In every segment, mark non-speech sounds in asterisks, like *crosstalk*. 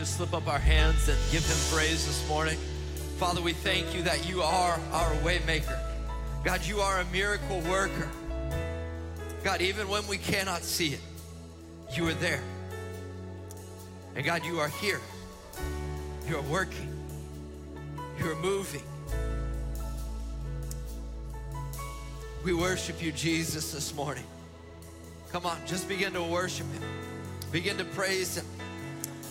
just slip up our hands and give him praise this morning. Father, we thank you that you are our waymaker. God, you are a miracle worker. God, even when we cannot see it, you are there. And God, you are here. You are working. You are moving. We worship you, Jesus, this morning. Come on, just begin to worship him. Begin to praise him.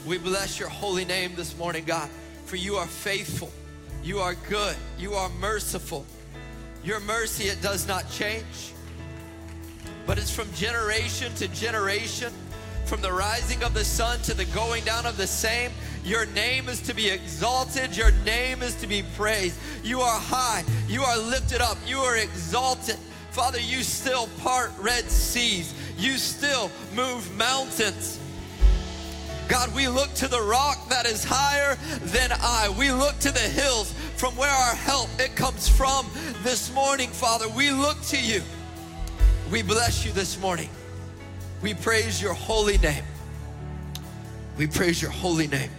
We bless your holy name this morning, God, for you are faithful. You are good. You are merciful. Your mercy, it does not change, but it's from generation to generation, from the rising of the sun to the going down of the same. Your name is to be exalted. Your name is to be praised. You are high. You are lifted up. You are exalted. Father, you still part red seas. You still move mountains. God, we look to the rock that is higher than I. We look to the hills from where our help it comes from this morning, Father. We look to you. We bless you this morning. We praise your holy name. We praise your holy name.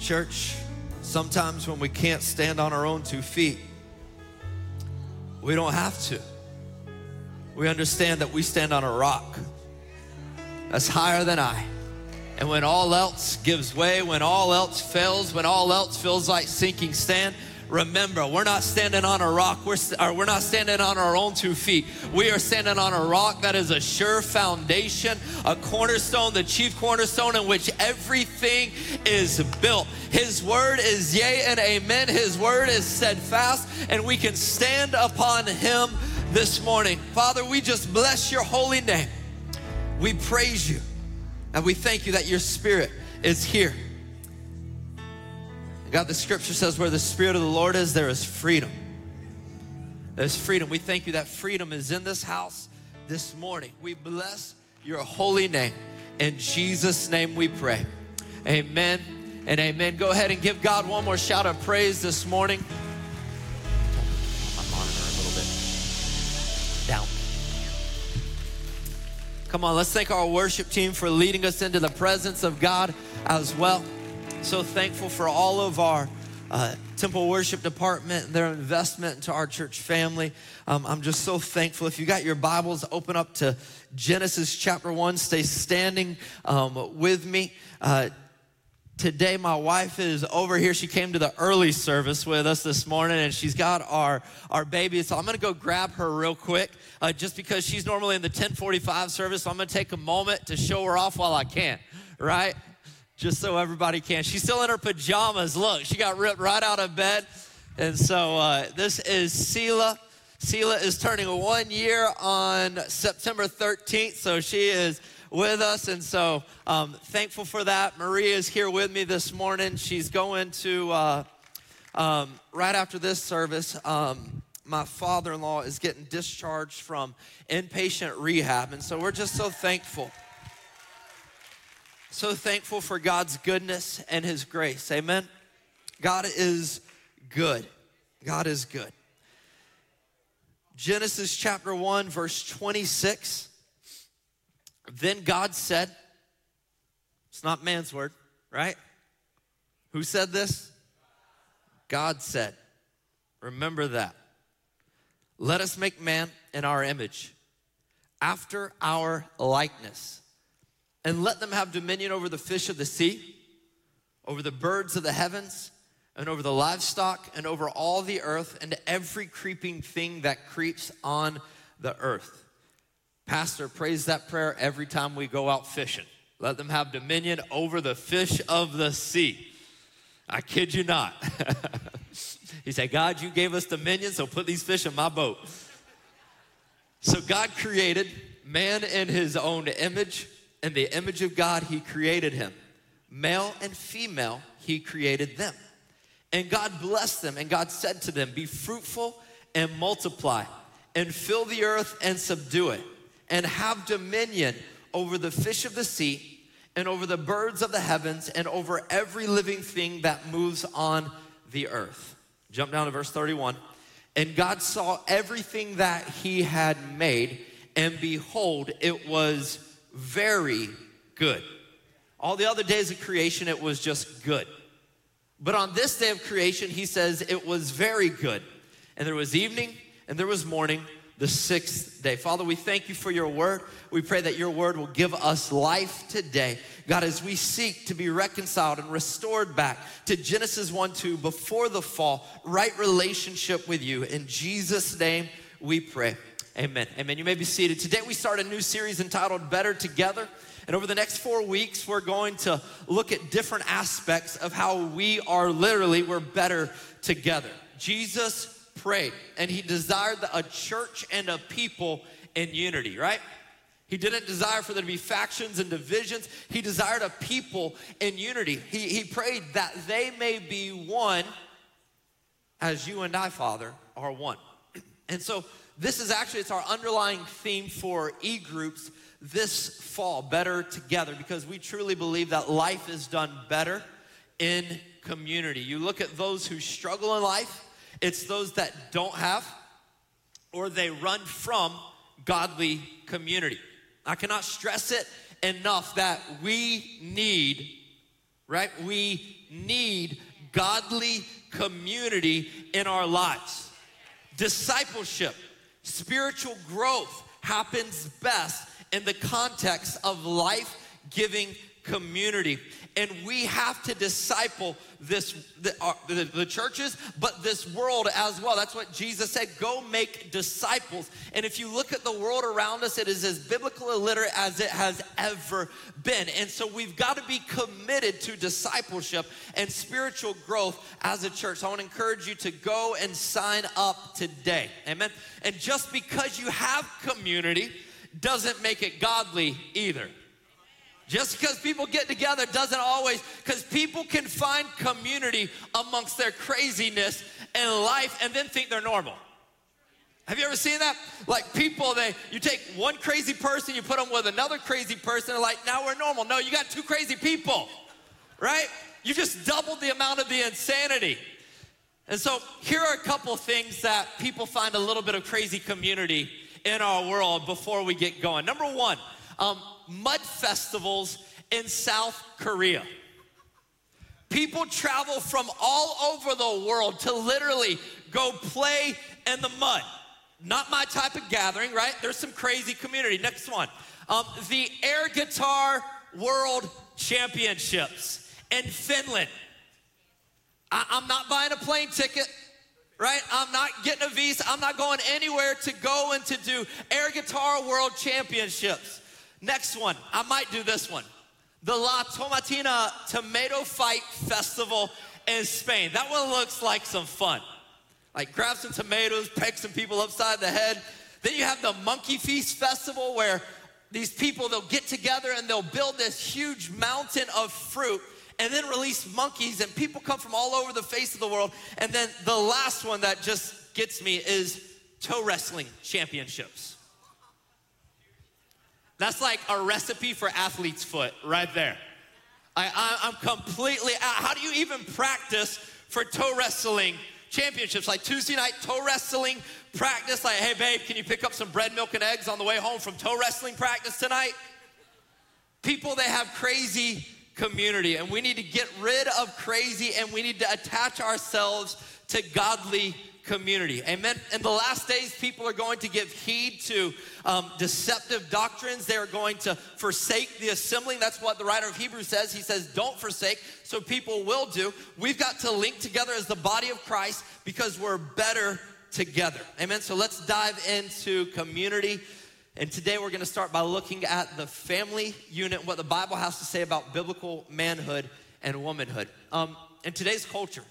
Church, sometimes when we can't stand on our own two feet, we don't have to. We understand that we stand on a rock that's higher than I. And when all else gives way, when all else fails, when all else feels like sinking sand, remember, we're not standing on a rock. We're, we're not standing on our own two feet. We are standing on a rock that is a sure foundation, a cornerstone, the chief cornerstone in which everything is built. His word is yea and amen. His word is steadfast, and we can stand upon him this morning. Father, we just bless your holy name. We praise you and we thank you that your spirit is here. God, the scripture says, where the spirit of the Lord is, there is freedom. There's freedom. We thank you that freedom is in this house this morning. We bless your holy name. In Jesus' name we pray. Amen and amen. Go ahead and give God one more shout of praise this morning. Come on, let's thank our worship team for leading us into the presence of God as well. So thankful for all of our uh, temple worship department their investment into our church family. Um, I'm just so thankful. If you got your Bibles, open up to Genesis chapter 1. Stay standing um, with me. Uh, today my wife is over here. She came to the early service with us this morning and she's got our our baby. So i'm gonna go grab her real quick uh, just because she's normally in the 1045 service. So i'm gonna take a moment to show her off while i can right? Just so everybody can. She's still in her pajamas. Look she got ripped right out of bed. And so uh, this is Selah. Selah is turning one year on September 13th, so she is with us. And so um, thankful for that. Maria is here with me this morning. She's going to, uh, um, right after this service, um, my father in law is getting discharged from inpatient rehab. And so we're just so thankful. So thankful for God's goodness and His grace. Amen. God is good. God is good. Genesis chapter 1, verse 26 then God said, it's not man's word, right? Who said this? God said. Remember that. Let us make man in our image, after our likeness, and let them have dominion over the fish of the sea, over the birds of the heavens, and over the livestock, and over all the earth, and every creeping thing that creeps on the earth. Pastor prays that prayer every time we go out fishing. Let them have dominion over the fish of the sea. I kid you not. *laughs* he said, God, you gave us dominion, so put these fish in my boat. So God created man in his own image. In the image of God, he created him. Male and female, he created them. And God blessed them, and God said to them, Be fruitful and multiply, and fill the earth and subdue it and have dominion over the fish of the sea and over the birds of the heavens and over every living thing that moves on the earth. Jump down to verse 31. And God saw everything that he had made, and behold, it was very good. All the other days of creation, it was just good. But on this day of creation, he says it was very good. And there was evening and there was morning, the sixth day. Father, we thank you for your word. We pray that your word will give us life today. God, as we seek to be reconciled and restored back to Genesis 1 2 before the fall, right relationship with you. In Jesus' name we pray. Amen. Amen. You may be seated. Today we start a new series entitled Better Together. And over the next four weeks, we're going to look at different aspects of how we are literally, we're better together. Jesus prayed and he desired a church and a people in unity, right? He didn't desire for there to be factions and divisions. He desired a people in unity. He, he prayed that they may be one as you and I, Father, are one. *clears throat* And so this is actually, it's our underlying theme for e-groups this fall, Better Together, because we truly believe that life is done better in community. You look at those who struggle in life, it's those that don't have or they run from godly community. I cannot stress it enough that we need, right? We need godly community in our lives. Discipleship, spiritual growth happens best in the context of life giving community. And we have to disciple this the, uh, the, the, churches but this world as well. That's what jesus said go make disciples. And if you look at the world around us it is as biblical illiterate as it has ever been. And so we've got to be committed to discipleship and spiritual growth as a church. So i want to encourage you to go and sign up today. Amen? And just because you have community doesn't make it godly either just because people get together doesn't always, because people can find community amongst their craziness and life and then think they're normal. Have you ever seen that? Like people, they you take one crazy person, you put them with another crazy person, and like now we're normal. No, you got two crazy people, right? You just doubled the amount of the insanity. And so here are a couple things that people find a little bit of crazy community in our world before we get going. Number one, um, mud festivals in South Korea. People travel from all over the world to literally go play in the mud. Not my type of gathering, right? There's some crazy community. Next one um, the Air Guitar World Championships in Finland. I, I'm not buying a plane ticket right? I'm not getting a visa. I'm not going anywhere to go and to do air guitar world championships. Next one, I might do this one. The La Tomatina Tomato Fight Festival in Spain. That one looks like some fun. Like grab some tomatoes, peck some people upside the head. Then you have the Monkey Feast Festival where these people they'll get together and they'll build this huge mountain of fruit and then release monkeys and people come from all over the face of the world. And then the last one that just gets me is toe wrestling championships. That's like a recipe for athlete's foot right there. I, am completely out. How do you even practice for toe wrestling championships? Like Tuesday night toe wrestling practice, like, hey babe, can you pick up some bread, milk, and eggs on the way home from toe wrestling practice tonight? People, they have crazy community, and we need to get rid of crazy and we need to attach ourselves to godly community. Amen. In the last days, people are going to give heed to um, deceptive doctrines. They are going to forsake the assembling. That's what the writer of Hebrews says. He says, Don't forsake. So people will do. We've got to link together as the body of Christ because we're better together. Amen. So let's dive into community. And today we're going to start by looking at the family unit, what the Bible has to say about biblical manhood and womanhood. Um, in today's culture,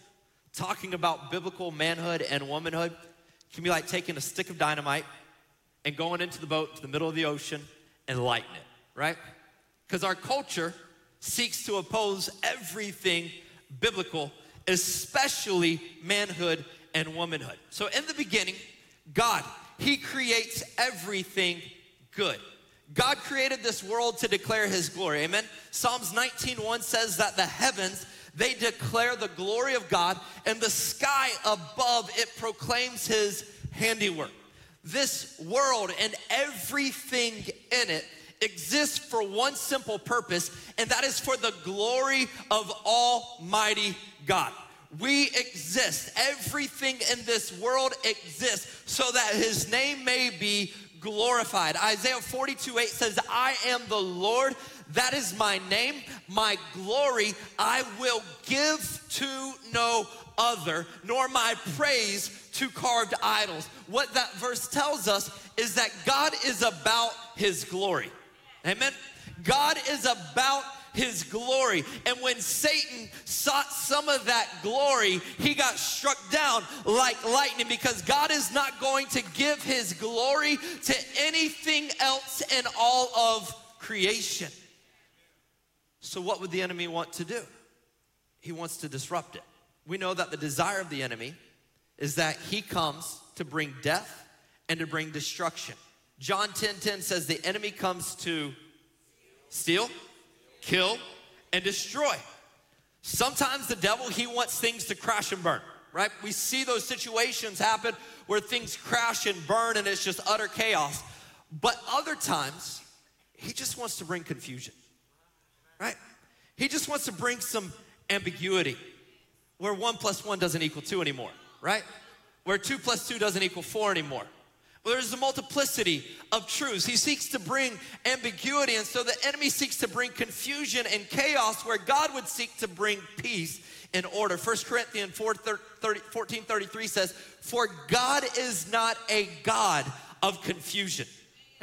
talking about biblical manhood and womanhood can be like taking a stick of dynamite and going into the boat to the middle of the ocean and lighting it, right? Because our culture seeks to oppose everything biblical, especially manhood and womanhood. So in the beginning, God, He creates everything good. God created this world to declare his glory. Amen. Psalms 19:1 says that the heavens they declare the glory of God, and the sky above it proclaims his handiwork. This world and everything in it exists for one simple purpose, and that is for the glory of Almighty God. We exist. Everything in this world exists so that his name may be glorified. Isaiah 42 8 says, I am the Lord, that is my name, my glory I will give to no other, nor my praise to carved idols. What that verse tells us is that God is about his glory. Amen. God is about his glory. And when Satan sought some of that glory, he got struck down like lightning because God is not going to give his glory to anything else in all of creation. So, what would the enemy want to do? He wants to disrupt it. We know that the desire of the enemy is that he comes to bring death and to bring destruction. John 10 10 says the enemy comes to steal, kill, and destroy. Sometimes the devil, he wants things to crash and burn, right? We see those situations happen where things crash and burn and it's just utter chaos. But other times, he just wants to bring confusion, right? He just wants to bring some ambiguity where one plus one doesn't equal two anymore, right? Where two plus two doesn't equal four anymore there's a multiplicity of truths. He seeks to bring ambiguity, and so the enemy seeks to bring confusion and chaos where God would seek to bring peace and order. 1 Corinthians 4, 30, 14 33 says, For God is not a God of confusion.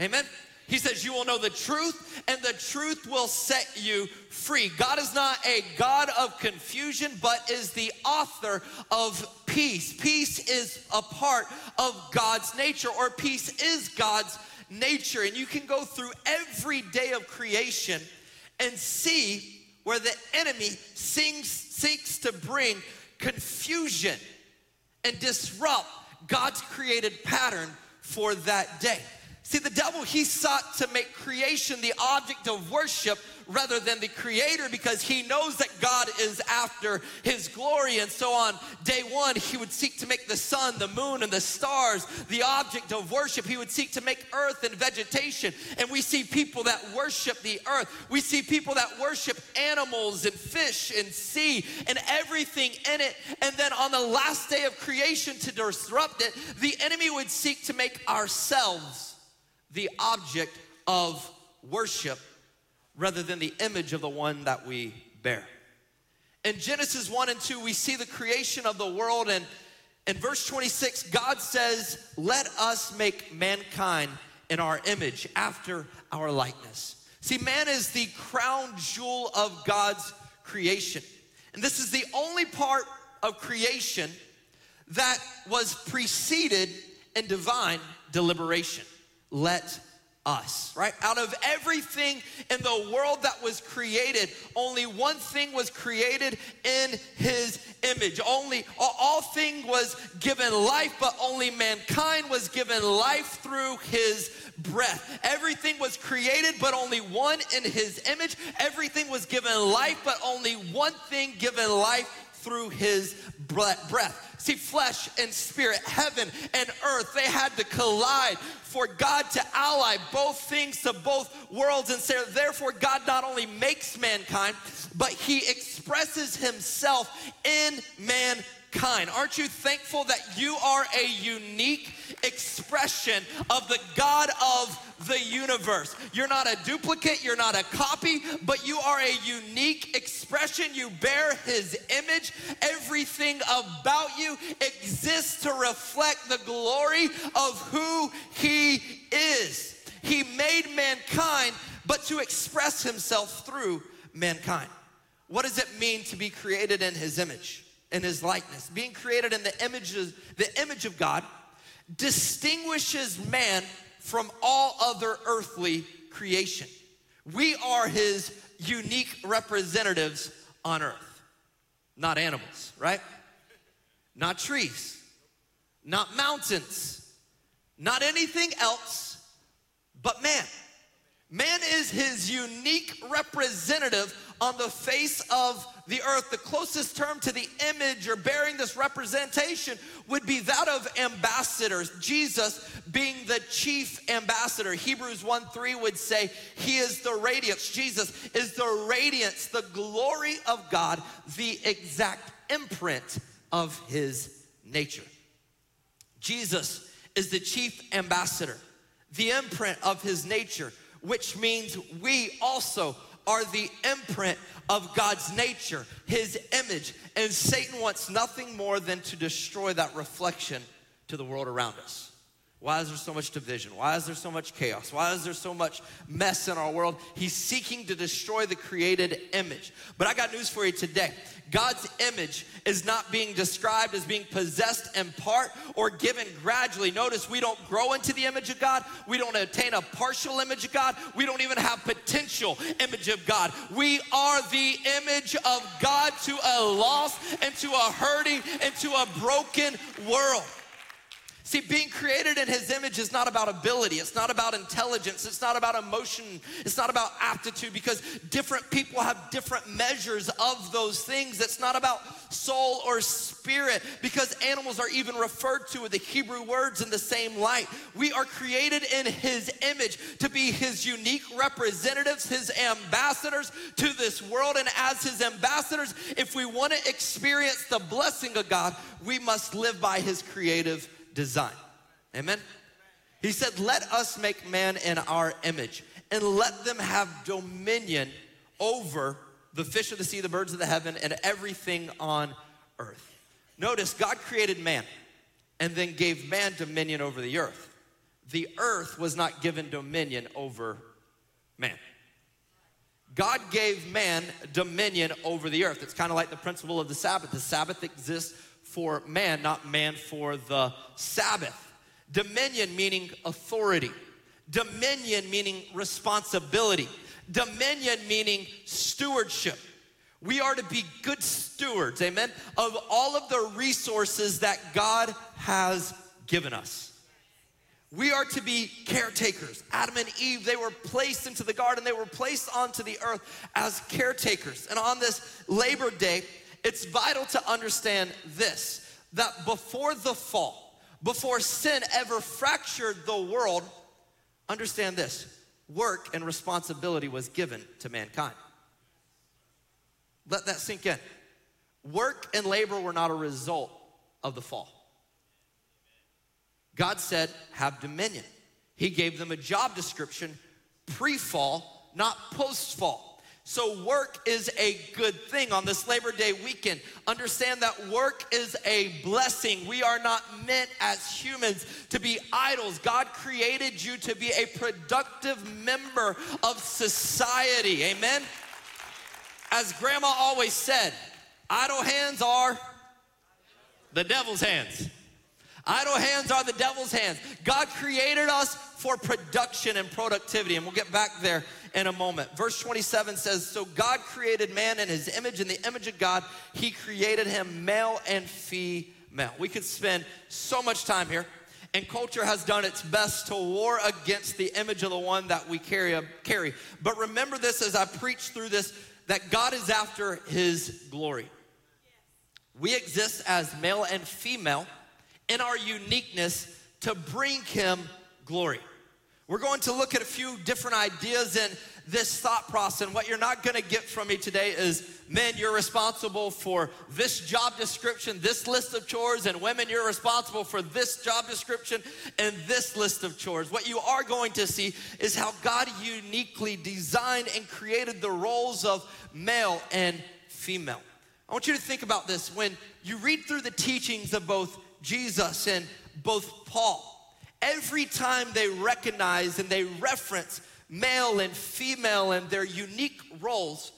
Amen. He says, You will know the truth, and the truth will set you free. God is not a God of confusion, but is the author of peace. Peace is a part of God's nature, or peace is God's nature. And you can go through every day of creation and see where the enemy sings, seeks to bring confusion and disrupt God's created pattern for that day. See, the devil, he sought to make creation the object of worship rather than the creator because he knows that God is after his glory. And so on day one, he would seek to make the sun, the moon, and the stars the object of worship. He would seek to make earth and vegetation. And we see people that worship the earth. We see people that worship animals and fish and sea and everything in it. And then on the last day of creation to disrupt it, the enemy would seek to make ourselves the object of worship rather than the image of the one that we bear. In Genesis 1 and 2, we see the creation of the world, and in verse 26, God says, Let us make mankind in our image, after our likeness. See, man is the crown jewel of God's creation. And this is the only part of creation that was preceded in divine deliberation let us, right? Out of everything in the world that was created, only one thing was created in his image. Only all thing was given life, but only mankind was given life through his breath. Everything was created, but only one in his image. Everything was given life, but only one thing given life through his breath. See, flesh and spirit, heaven and earth, they had to collide for God to ally both things to both worlds and say, therefore, God not only makes mankind, but he expresses himself in mankind. Aren't you thankful that you are a unique expression of the God of the universe. You're not a duplicate, you're not a copy, but you are a unique expression. You bear his image. Everything about you exists to reflect the glory of who he is. He made mankind, but to express himself through mankind. What does it mean to be created in his image, in his likeness? Being created in the images, the image of God distinguishes man from all other earthly creation. We are his unique representatives on earth, not animals, right? Not trees, not mountains, not anything else but man. Man is his unique representative on the face of the earth. The closest term to the image or bearing this representation would be that of ambassadors. Jesus being the chief ambassador. Hebrews 1 3 would say, He is the radiance. Jesus is the radiance, the glory of God, the exact imprint of his nature. Jesus is the chief ambassador, the imprint of his nature which means we also are the imprint of God's nature, his image. And Satan wants nothing more than to destroy that reflection to the world around us. Why is there so much division? Why is there so much chaos? Why is there so much mess in our world? He's seeking to destroy the created image. But I got news for you today. God's image is not being described as being possessed in part or given gradually. Notice we don't grow into the image of God. We don't attain a partial image of God. We don't even have potential image of God. We are the image of God to a lost and to a hurting and to a broken world. See, being created in his image is not about ability, it's not about intelligence, it's not about emotion, it's not about aptitude because different people have different measures of those things. It's not about soul or spirit because animals are even referred to with the Hebrew words in the same light. We are created in his image to be his unique representatives, his ambassadors to this world. And as his ambassadors, if we want to experience the blessing of God, we must live by his creative design. Amen? He said, Let us make man in our image and let them have dominion over the fish of the sea, the birds of the heaven, and everything on earth. Notice God created man and then gave man dominion over the earth. The earth was not given dominion over man. God gave man dominion over the earth. It's kind of like the principle of the Sabbath. The Sabbath exists for man, not man for the Sabbath. Dominion meaning authority. Dominion meaning responsibility. Dominion meaning stewardship. We are to be good stewards, amen, of all of the resources that God has given us. We are to be caretakers. Adam and Eve, they were placed into the garden, they were placed onto the earth as caretakers. And on this Labor Day, it's vital to understand this that before the fall, before sin ever fractured the world, understand this work and responsibility was given to mankind. Let that sink in. Work and labor were not a result of the fall. God said, have dominion. He gave them a job description pre fall, not post fall. So, work is a good thing on this Labor Day weekend. Understand that work is a blessing. We are not meant as humans to be idols. God created you to be a productive member of society. Amen? As grandma always said, idle hands are the devil's hands. Idle hands are the devil's hands. God created us for production and productivity, and we'll get back there in a moment. Verse 27 says, So God created man in his image, in the image of God, he created him male and female. We could spend so much time here, and culture has done its best to war against the image of the one that we carry. carry. But remember this as I preach through this that God is after his glory. We exist as male and female in our uniqueness to bring him glory. We're going to look at a few different ideas in this thought process. And what you're not going to get from me today is men, you're responsible for this job description, this list of chores, and women, you're responsible for this job description and this list of chores. What you are going to see is how God uniquely designed and created the roles of male and female. I want you to think about this. When you read through the teachings of both Jesus and both Paul, every time they recognize and they reference male and female and their unique roles,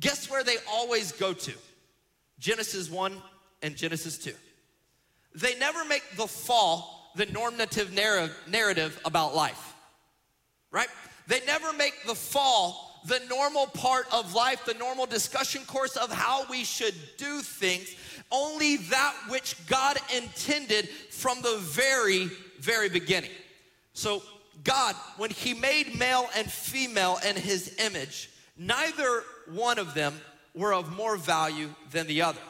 guess where they always go to? Genesis 1 and Genesis 2. They never make the fall the normative narrative about life, right? They never make the fall the normal part of life, the normal discussion course of how we should do things, only that which God intended from the very, very beginning. So God, when He made male and female in His image, neither one of them were of more value than the other.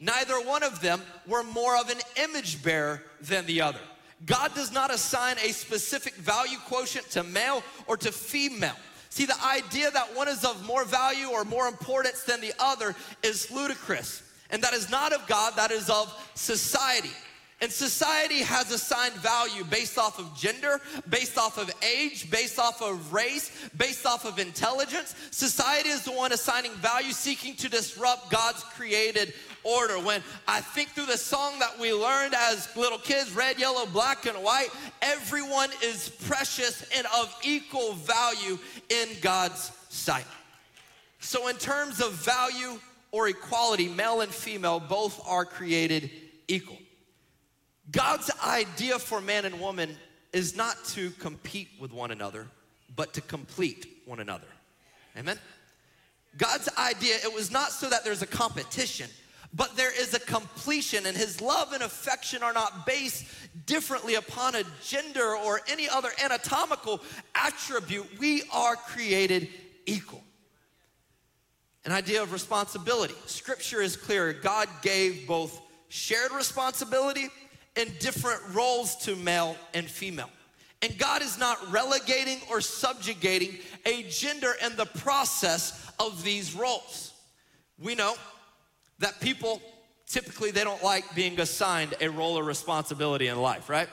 Neither one of them were more of an image bearer than the other. God does not assign a specific value quotient to male or to female. See, the idea that one is of more value or more importance than the other is ludicrous. And that is not of God, that is of society. And society has assigned value based off of gender, based off of age, based off of race, based off of intelligence. Society is the one assigning value, seeking to disrupt God's created order. When I think through the song that we learned as little kids red, yellow, black, and white everyone is precious and of equal value in God's sight. So, in terms of value or equality, male and female both are created equal. God's idea for man and woman is not to compete with one another, but to complete one another. Amen? God's idea, it was not so that there's a competition, but there is a completion, and his love and affection are not based differently upon a gender or any other anatomical attribute. We are created equal. An idea of responsibility. Scripture is clear. God gave both shared responsibility and different roles to male and female. And God is not relegating or subjugating a gender in the process of these roles. We know that people typically they don't like being assigned a role or responsibility in life, right?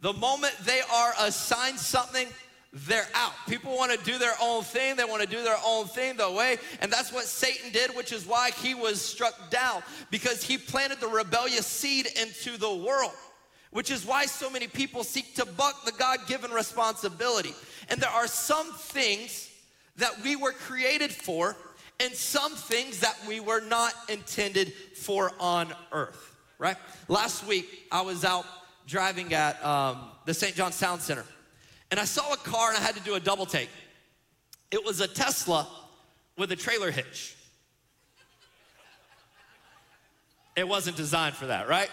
The moment they are assigned something, they're out. People want to do their own thing. They want to do their own thing the way. And that's what Satan did, which is why he was struck down because he planted the rebellious seed into the world, which is why so many people seek to buck the God given responsibility. And there are some things that we were created for and some things that we were not intended for on earth, right? Last week, I was out driving at um, the St. Johns Town Center and I saw a car and I had to do a double take. It was a Tesla with a trailer hitch. It wasn't designed for that, right?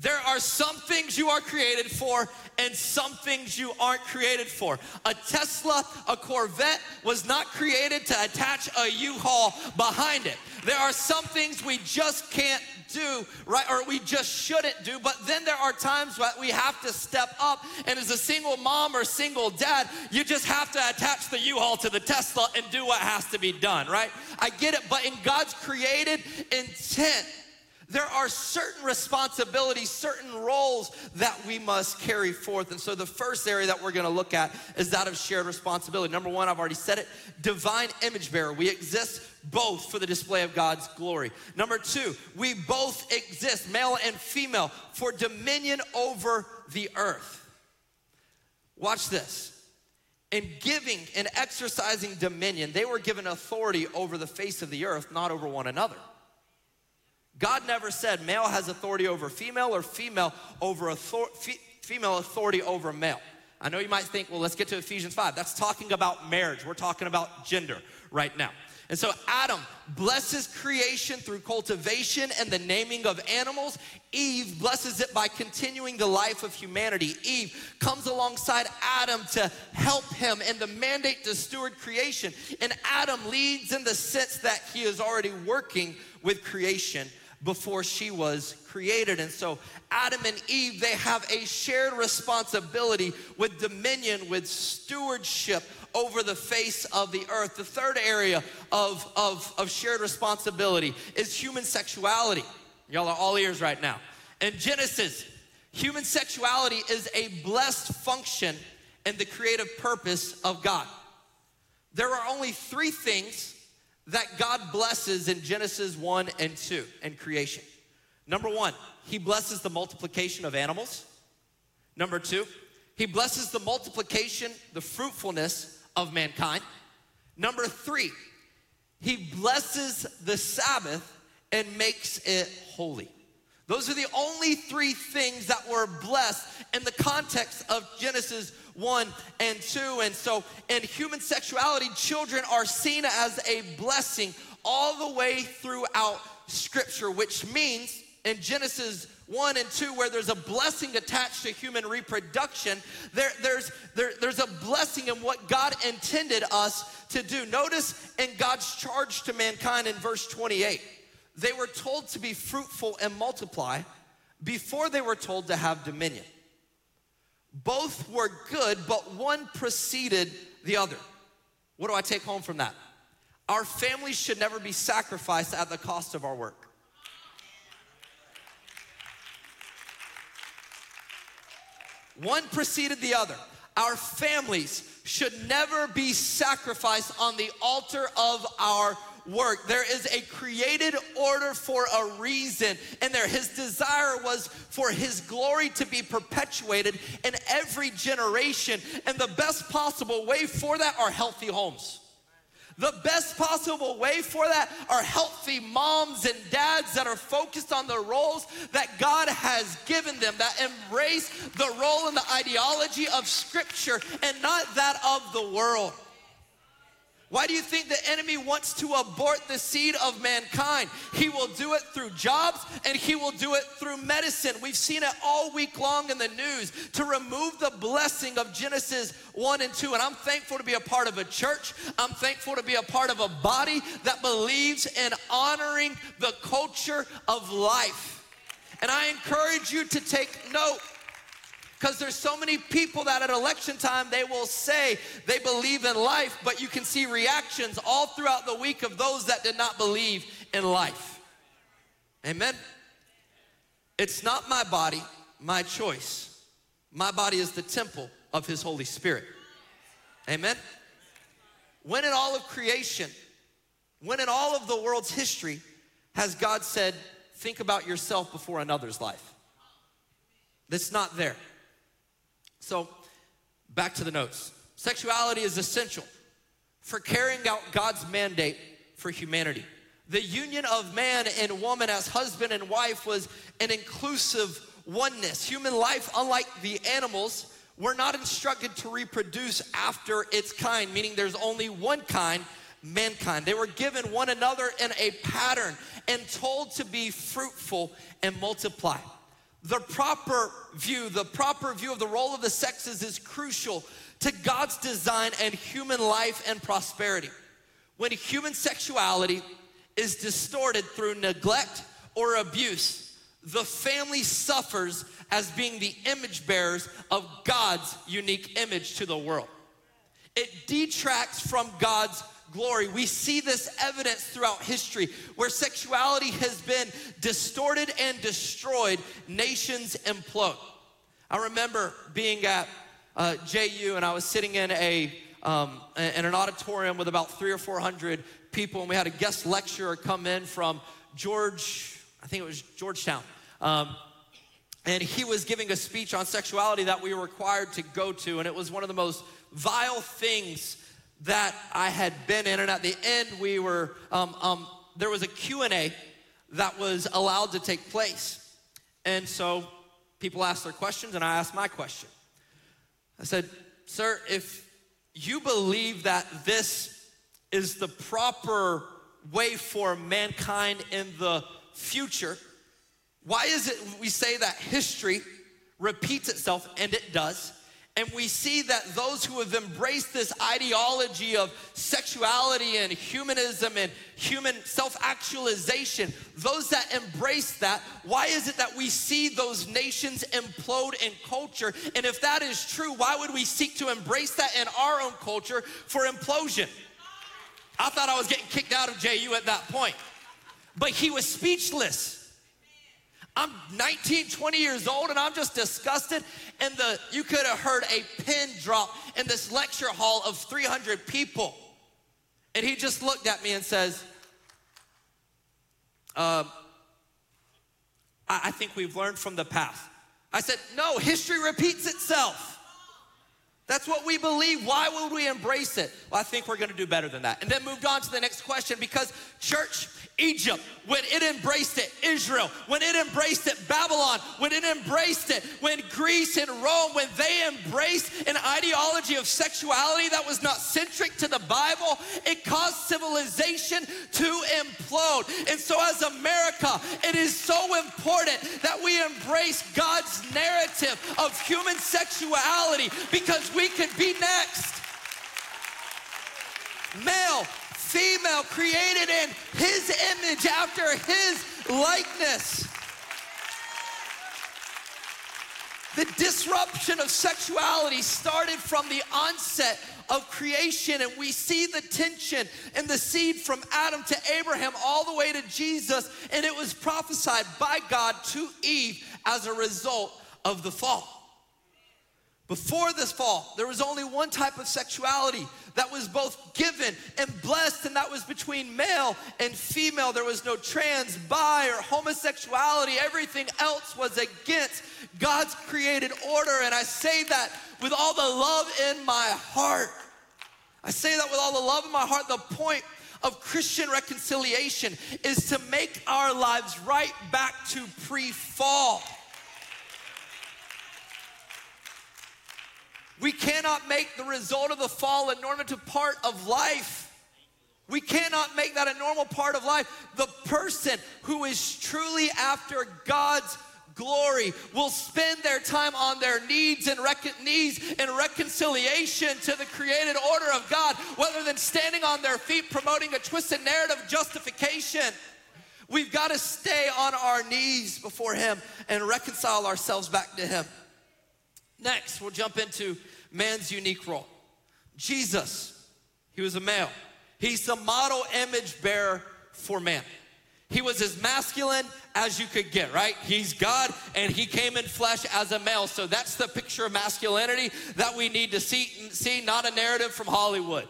There are some things you are created for and some things you aren't created for. A Tesla, a Corvette was not created to attach a U-Haul behind it. There are some things we just can't do, right? Or we just shouldn't do. But then there are times that we have to step up. And as a single mom or single dad, you just have to attach the U-Haul to the Tesla and do what has to be done, right? I get it. But in God's created intent, there are certain responsibilities, certain roles that we must carry forth. And so the first area that we're gonna look at is that of shared responsibility. Number one, I've already said it divine image bearer. We exist both for the display of God's glory. Number two, we both exist, male and female, for dominion over the earth. Watch this. In giving and exercising dominion, they were given authority over the face of the earth, not over one another. God never said male has authority over female or female over author- fe- female authority over male. I know you might think, well, let's get to Ephesians 5. That's talking about marriage. We're talking about gender right now. And so Adam blesses creation through cultivation and the naming of animals. Eve blesses it by continuing the life of humanity. Eve comes alongside Adam to help him in the mandate to steward creation. And Adam leads in the sense that he is already working with creation before she was created. And so Adam and Eve, they have a shared responsibility with dominion, with stewardship over the face of the earth. The third area of, of, of shared responsibility is human sexuality. Y'all are all ears right now. In Genesis, human sexuality is a blessed function and the creative purpose of God. There are only three things that God blesses in Genesis 1 and 2 and creation. Number one, he blesses the multiplication of animals. Number two, he blesses the multiplication, the fruitfulness of mankind. Number three, he blesses the Sabbath and makes it holy. Those are the only three things that were blessed in the context of Genesis 1 and 2. And so, in human sexuality, children are seen as a blessing all the way throughout Scripture, which means in Genesis 1 and 2, where there's a blessing attached to human reproduction, there, there's, there, there's a blessing in what God intended us to do. Notice in God's charge to mankind in verse 28, they were told to be fruitful and multiply before they were told to have dominion. Both were good, but one preceded the other. What do I take home from that? Our families should never be sacrificed at the cost of our work. One preceded the other. Our families should never be sacrificed on the altar of our work. There is a created order for a reason, and there his desire was for his glory to be perpetuated in every generation. And the best possible way for that are healthy homes. The best possible way for that are healthy moms and dads that are focused on the roles that God has given them, that embrace the role and the ideology of Scripture and not that of the world. Why do you think the enemy wants to abort the seed of mankind? He will do it through jobs and he will do it through medicine. We've seen it all week long in the news to remove the blessing of Genesis 1 and 2. And I'm thankful to be a part of a church. I'm thankful to be a part of a body that believes in honoring the culture of life. And I encourage you to take note because there's so many people that at election time they will say they believe in life, but you can see reactions all throughout the week of those that did not believe in life. Amen. It's not my body, my choice. My body is the temple of His Holy Spirit. Amen. When in all of creation, when in all of the world's history, has God said, think about yourself before another's life? That's not there. So, back to the notes. Sexuality is essential for carrying out God's mandate for humanity. The union of man and woman as husband and wife was an inclusive oneness. Human life, unlike the animals, we're not instructed to reproduce after its kind, meaning there's only one kind, mankind. They were given one another in a pattern and told to be fruitful and multiply. The proper view, the proper view of the role of the sexes is crucial to God's design and human life and prosperity. When human sexuality is distorted through neglect or abuse, the family suffers as being the image bearers of God's unique image to the world. It detracts from God's glory. We see this evidence throughout history where sexuality has been distorted and destroyed, nations implode. I remember being at uh, JU and I was sitting in a um, in an auditorium with about three or four hundred people, and we had a guest lecturer come in from George, I think it was Georgetown. Um, and he was giving a speech on sexuality that we were required to go to, and it was one of the most vile things that I had been in, and at the end, we were um, um, there was a Q and A that was allowed to take place, and so people asked their questions, and I asked my question. I said, "Sir, if you believe that this is the proper way for mankind in the future, why is it we say that history repeats itself, and it does?" And we see that those who have embraced this ideology of sexuality and humanism and human self actualization, those that embrace that, why is it that we see those nations implode in culture? And if that is true, why would we seek to embrace that in our own culture for implosion? I thought I was getting kicked out of JU at that point. But he was speechless. I'm 19, 20 years old and I'm just disgusted. And the you could have heard a pin drop in this lecture hall of 300 people. And he just looked at me and says, uh, I, I think we've learned from the past. I said, No, history repeats itself. That's what we believe. Why would we embrace it? Well, I think we're gonna do better than that. And then moved on to the next question because, church, Egypt, when it embraced it, Israel, when it embraced it, Babylon, when it embraced it, when Greece and Rome, when they embraced an ideology of sexuality that was not centric to the Bible, it caused civilization to implode. And so, as America, it is so important that we embrace God's narrative of human sexuality because we could be next. Male, female, created in his image after his likeness. The disruption of sexuality started from the onset of creation, and we see the tension and the seed from Adam to Abraham all the way to Jesus, and it was prophesied by God to Eve as a result of the fall. Before this fall, there was only one type of sexuality that was both given and blessed, and that was between male and female. There was no trans, bi, or homosexuality. Everything else was against God's created order. And I say that with all the love in my heart. I say that with all the love in my heart. The point of Christian reconciliation is to make our lives right back to pre fall. We cannot make the result of the fall a normative part of life. We cannot make that a normal part of life. The person who is truly after God's glory will spend their time on their needs and recon- knees in reconciliation to the created order of God, rather than standing on their feet promoting a twisted narrative of justification. We've got to stay on our knees before Him and reconcile ourselves back to Him. Next, we'll jump into man's unique role. Jesus, he was a male. He's the model image bearer for man. He was as masculine as you could get, right? He's God and he came in flesh as a male. So that's the picture of masculinity that we need to see, see not a narrative from Hollywood.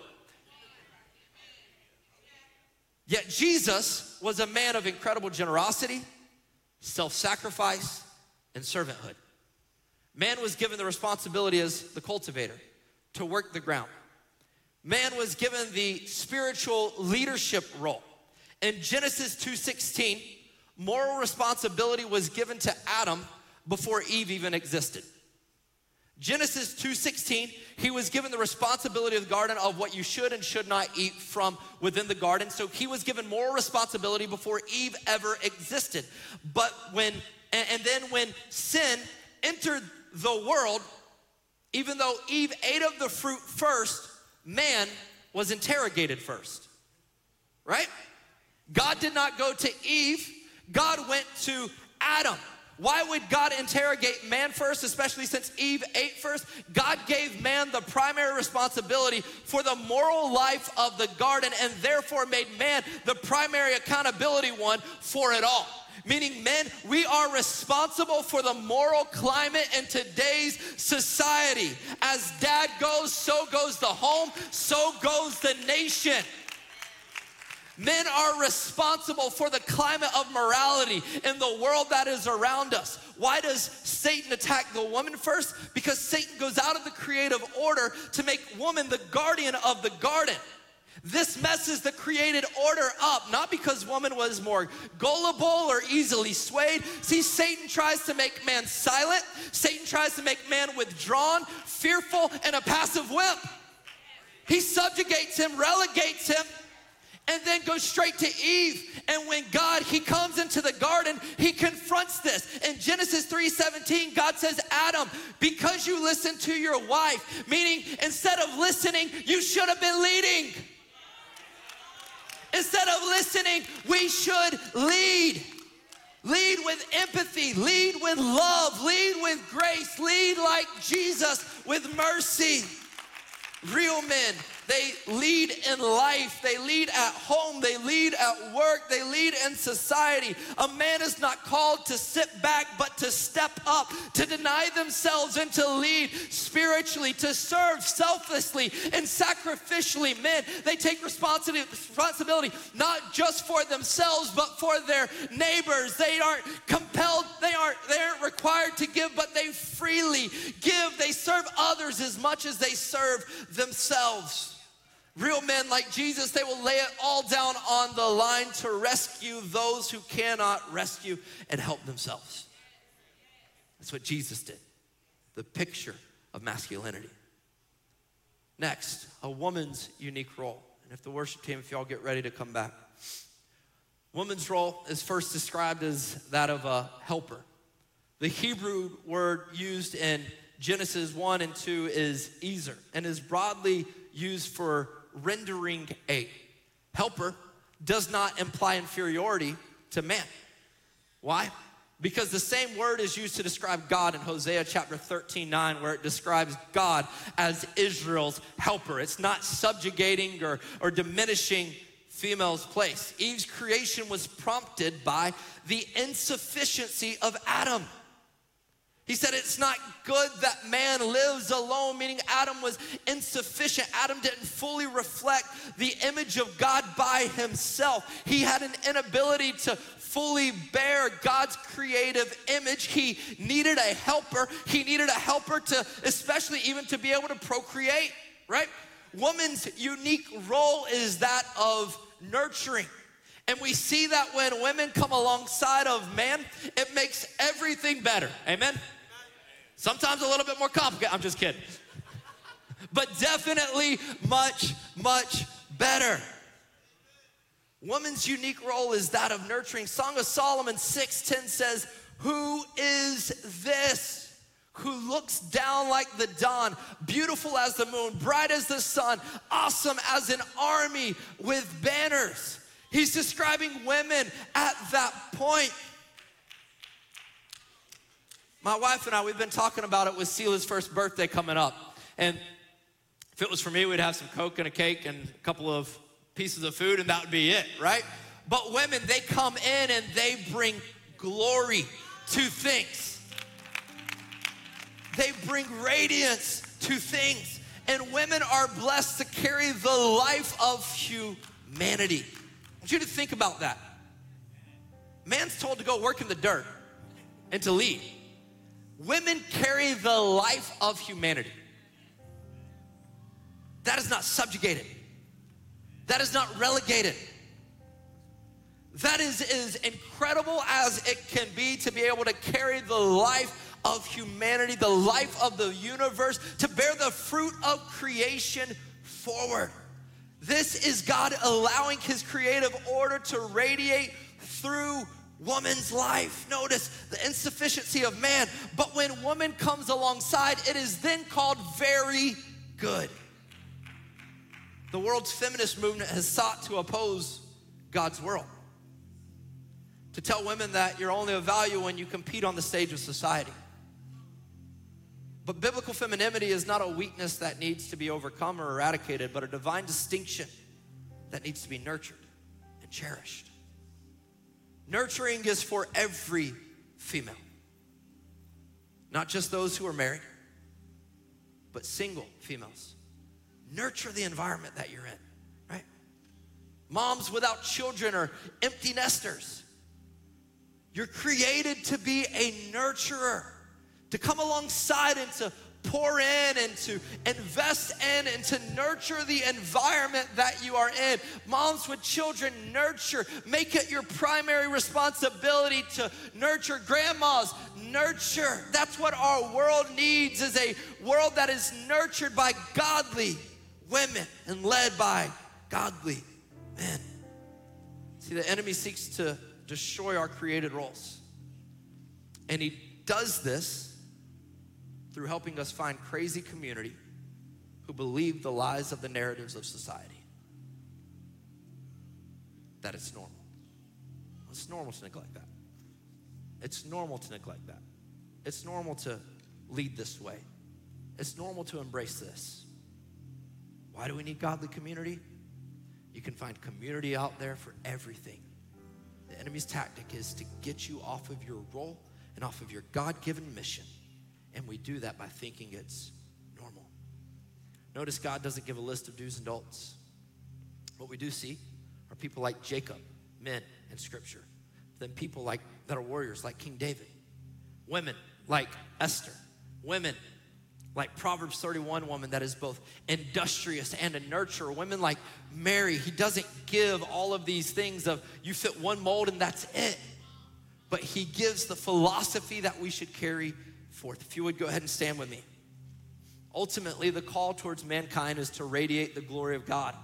Yet Jesus was a man of incredible generosity, self sacrifice, and servanthood. Man was given the responsibility as the cultivator to work the ground. Man was given the spiritual leadership role. In Genesis 2:16, moral responsibility was given to Adam before Eve even existed. Genesis 2:16, he was given the responsibility of the garden of what you should and should not eat from within the garden. So he was given moral responsibility before Eve ever existed. But when and, then when sin entered the world, even though Eve ate of the fruit first, man was interrogated first. Right? God did not go to Eve, God went to Adam. Why would God interrogate man first, especially since Eve ate first? God gave man the primary responsibility for the moral life of the garden and therefore made man the primary accountability one for it all meaning men, we are responsible for the moral climate in today's society. As dad goes, so goes the home, so goes the nation. Men are responsible for the climate of morality in the world that is around us. Why does Satan attack the woman first? Because Satan goes out of the creative order to make woman the guardian of the garden. This messes the created order up, not because woman was more gullible or easily swayed. See, Satan tries to make man silent, Satan tries to make man withdrawn, fearful, and a passive wimp. He subjugates him, relegates him, and then goes straight to Eve. And when God, he comes into the garden, he confronts this. In Genesis 3:17, God says, "Adam, because you listened to your wife, meaning instead of listening, you should have been leading." Instead of listening, we should lead. Lead with empathy, lead with love, lead with grace, lead like Jesus with mercy. Real men They lead in life, they lead at home, they lead at work, they lead in society. A man is not called to sit back, but to step up, to deny themselves and to lead spiritually, to serve selflessly and sacrificially. Men, they take responsibility not just for themselves, but for their neighbors. They aren't compelled, they aren't, they aren't required to give, but they freely give. They serve others as much as they serve themselves. Real men like Jesus, they will lay it all down on the line to rescue those who cannot rescue and help themselves. That's what Jesus did. The picture of masculinity. Next, a woman's unique role. And if the worship team, if y'all get ready to come back. Woman's role is first described as that of a helper. The Hebrew word used in Genesis 1 and 2 is ezer and is broadly used for rendering a Helper does not imply inferiority to man. Why? Because the same word is used to describe God in Hosea chapter 13, 9, where it describes God as Israel's helper. It's not subjugating or, or diminishing female's place. Eve's creation was prompted by the insufficiency of Adam. He said it's not good that man lives alone, meaning Adam was insufficient. Adam didn't fully reflect the image of God by himself. He had an inability to fully bear God's creative image. He needed a helper. He needed a helper to, especially even to be able to procreate, right? Woman's unique role is that of nurturing. And we see that when women come alongside of man, it makes everything better. Amen? Sometimes a little bit more complicated. I'm just kidding. but definitely much, much better. Woman's unique role is that of nurturing. Song of Solomon 6:10 says, "Who is this?" who looks down like the dawn, beautiful as the moon, bright as the sun, awesome as an army with banners. He's describing women at that point. My wife and I, we've been talking about it with Sela's first birthday coming up. And if it was for me, we'd have some Coke and a cake and a couple of pieces of food, and that would be it, right? But women, they come in and they bring glory to things. They bring radiance to things. And women are blessed to carry the life of humanity. I want you to think about that. Man's told to go work in the dirt and to lead. Women carry the life of humanity. That is not subjugated. That is not relegated. That is as incredible as it can be to be able to carry the life of humanity, the life of the universe, to bear the fruit of creation forward. This is God allowing His creative order to radiate through woman's life. Notice the insufficiency of man. But when woman comes alongside, it is then called very good. The world's feminist movement has sought to oppose God's world. To tell women that you're only of value when you compete on the stage of society. But biblical femininity is not a weakness that needs to be overcome or eradicated, but a divine distinction that needs to be nurtured and cherished. Nurturing is for every female, not just those who are married, but single females. Nurture the environment that you're in, right? Moms without children or empty nesters. You're created to be a nurturer, to come alongside and to pour in and to invest in and to nurture the environment that you are in. Moms with children, nurture. Make it your primary responsibility to nurture. Grandmas, nurture. That's what our world needs is a world that is nurtured by godly women and led by godly men. See, the enemy seeks to destroy our created roles. And he does this through helping us find crazy community who believe the lies of the narratives of society. That it's normal. It's normal to neglect that. It's normal to neglect that. It's normal to lead this way. It's normal to embrace this. Why do we need godly community? You can find community out there for everything. The enemy's tactic is to get you off of your role and off of your God given mission. And we do that by thinking it's normal. Notice God doesn't give a list of do's and don'ts. What we do see are people like Jacob, men in Scripture, then people like that are warriors like King David, women like Esther, women like Proverbs 31 woman that is both industrious and a nurturer, women like Mary. He doesn't give all of these things of you fit one mold and that's it. But he gives the philosophy that we should carry forth. If you would go ahead and stand with me. Ultimately, the call towards mankind is to radiate the glory of God,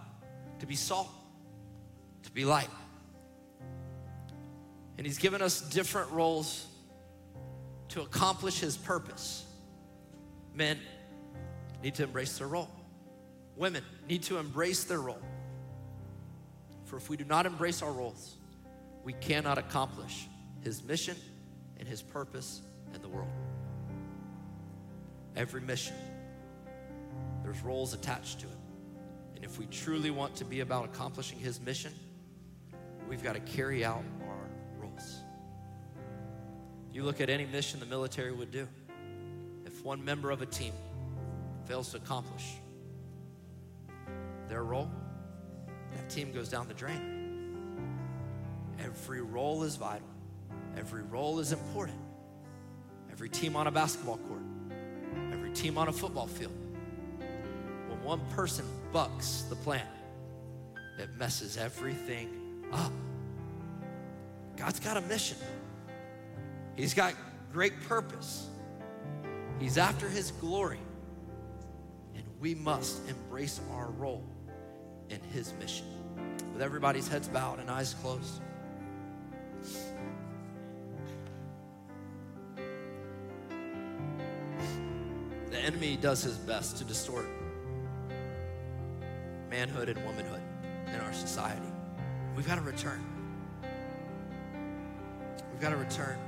to be salt, to be light. And He's given us different roles to accomplish His purpose. Men need to embrace their role, women need to embrace their role. For if we do not embrace our roles, we cannot accomplish His mission and His purpose in the world. Every mission, there's roles attached to it. And if we truly want to be about accomplishing His mission, we've got to carry out our roles. You look at any mission the military would do, if one member of a team fails to accomplish their role, that team goes down the drain. Every role is vital, every role is important. Every team on a basketball court, team on a football field. When one person bucks the plan, it messes everything up. God's got a mission. He's got great purpose. He's after his glory. And we must embrace our role in his mission. With everybody's heads bowed and eyes closed. Enemy does his best to distort manhood and womanhood in our society. We've got to return. We've got to return.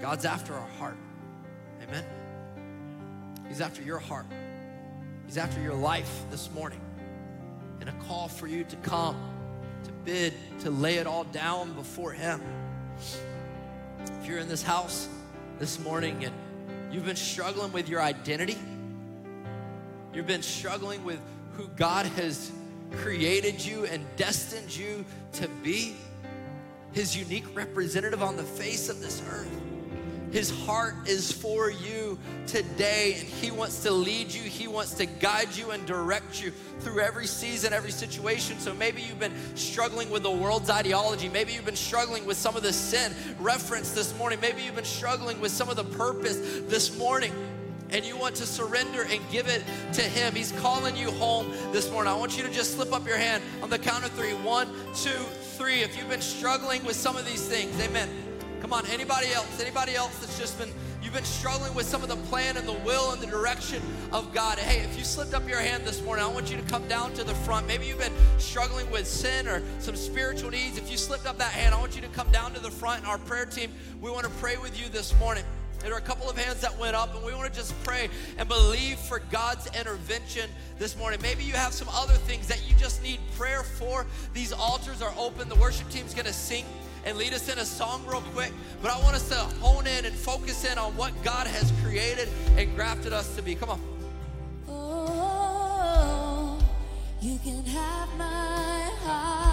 God's after our heart. Amen. He's after your heart. He's after your life this morning. And a call for you to come, to bid, to lay it all down before Him. If you're in this house this morning and you've been struggling with your identity, you've been struggling with who God has created you and destined you to be, His unique representative on the face of this earth. His heart is for you today, and He wants to lead you. He wants to guide you and direct you through every season, every situation. So maybe you've been struggling with the world's ideology. Maybe you've been struggling with some of the sin referenced this morning. Maybe you've been struggling with some of the purpose this morning and you want to surrender and give it to Him. He's calling you home this morning. I want you to just slip up your hand on the count of three. One, two, three. If you've been struggling with some of these things, amen. Come on, anybody else? Anybody else that's just been, you've been struggling with some of the plan and the will and the direction of God. Hey, if you slipped up your hand this morning, I want you to come down to the front. Maybe you've been struggling with sin or some spiritual needs. If you slipped up that hand, I want you to come down to the front. Our prayer team, we want to pray with you this morning. There are a couple of hands that went up, and we want to just pray and believe for God's intervention this morning. Maybe you have some other things that you just need prayer for. These altars are open. The worship team's going to sing and lead us in a song real quick. But I want us to hone in and focus in on what God has created and grafted us to be. Come on. Oh, you can have my heart.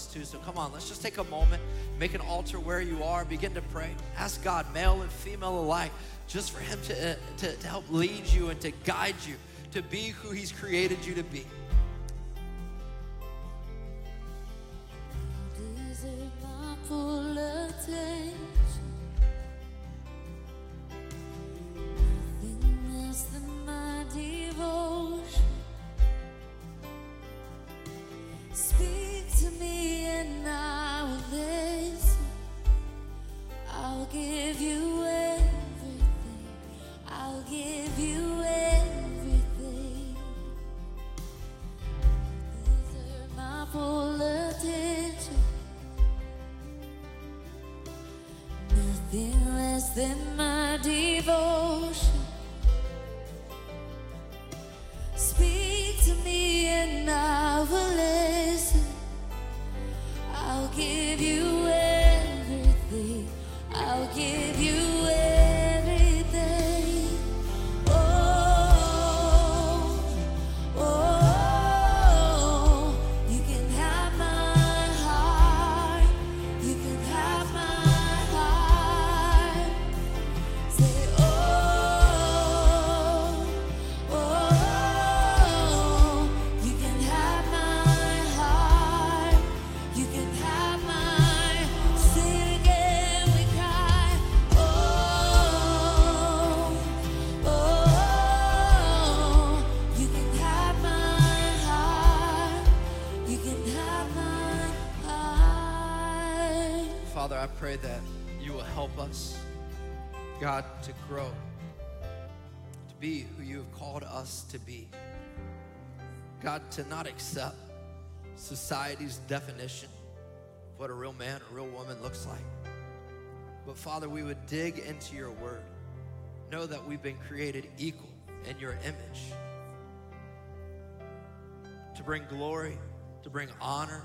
Us to. So come on, let's just take a moment, make an altar where you are, begin to pray. Ask God, male and female alike, just for Him to, uh, to, to help lead you and to guide you to be who He's created you to be. deserve Speak to me and I will listen. I'll give you everything. I'll give you everything. God, to not accept society's definition of what a real man, a real woman looks like. But Father, we would dig into your word, know that we've been created equal in your image, to bring glory, to bring honor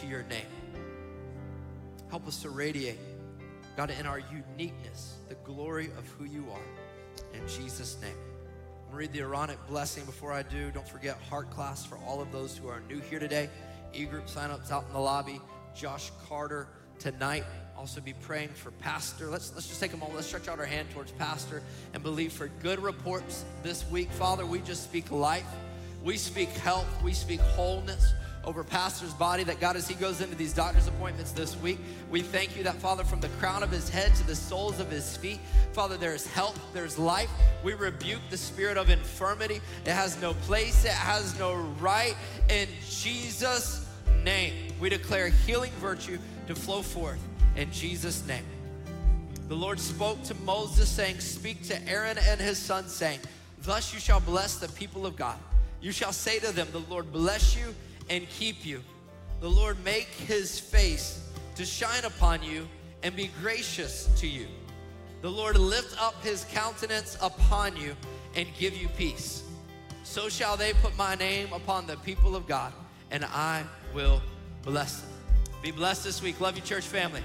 to your name. Help us to radiate, God, in our uniqueness, the glory of who you are. In Jesus' name. I'm read the Aaronic blessing before I do. Don't forget heart class for all of those who are new here today. E-group signups out in the lobby. Josh Carter tonight. Also be praying for Pastor. Let's let's just take a moment. Let's stretch out our hand towards Pastor and believe for good reports this week. Father, we just speak life. We speak health. We speak wholeness over Pastor's body that God, as he goes into these doctor's appointments this week, we thank you that, Father, from the crown of his head to the soles of his feet, Father, there is health, there's life. We rebuke the spirit of infirmity. It has no place, it has no right. In Jesus' name, we declare healing virtue to flow forth in Jesus' name. The Lord spoke to Moses, saying, Speak to Aaron and his sons, saying, Thus you shall bless the people of God. You shall say to them, The Lord bless you and keep you. The Lord make his face to shine upon you and be gracious to you. The Lord lift up his countenance upon you and give you peace. So shall they put my name upon the people of God, and I will bless them. Be blessed this week. Love you, church family.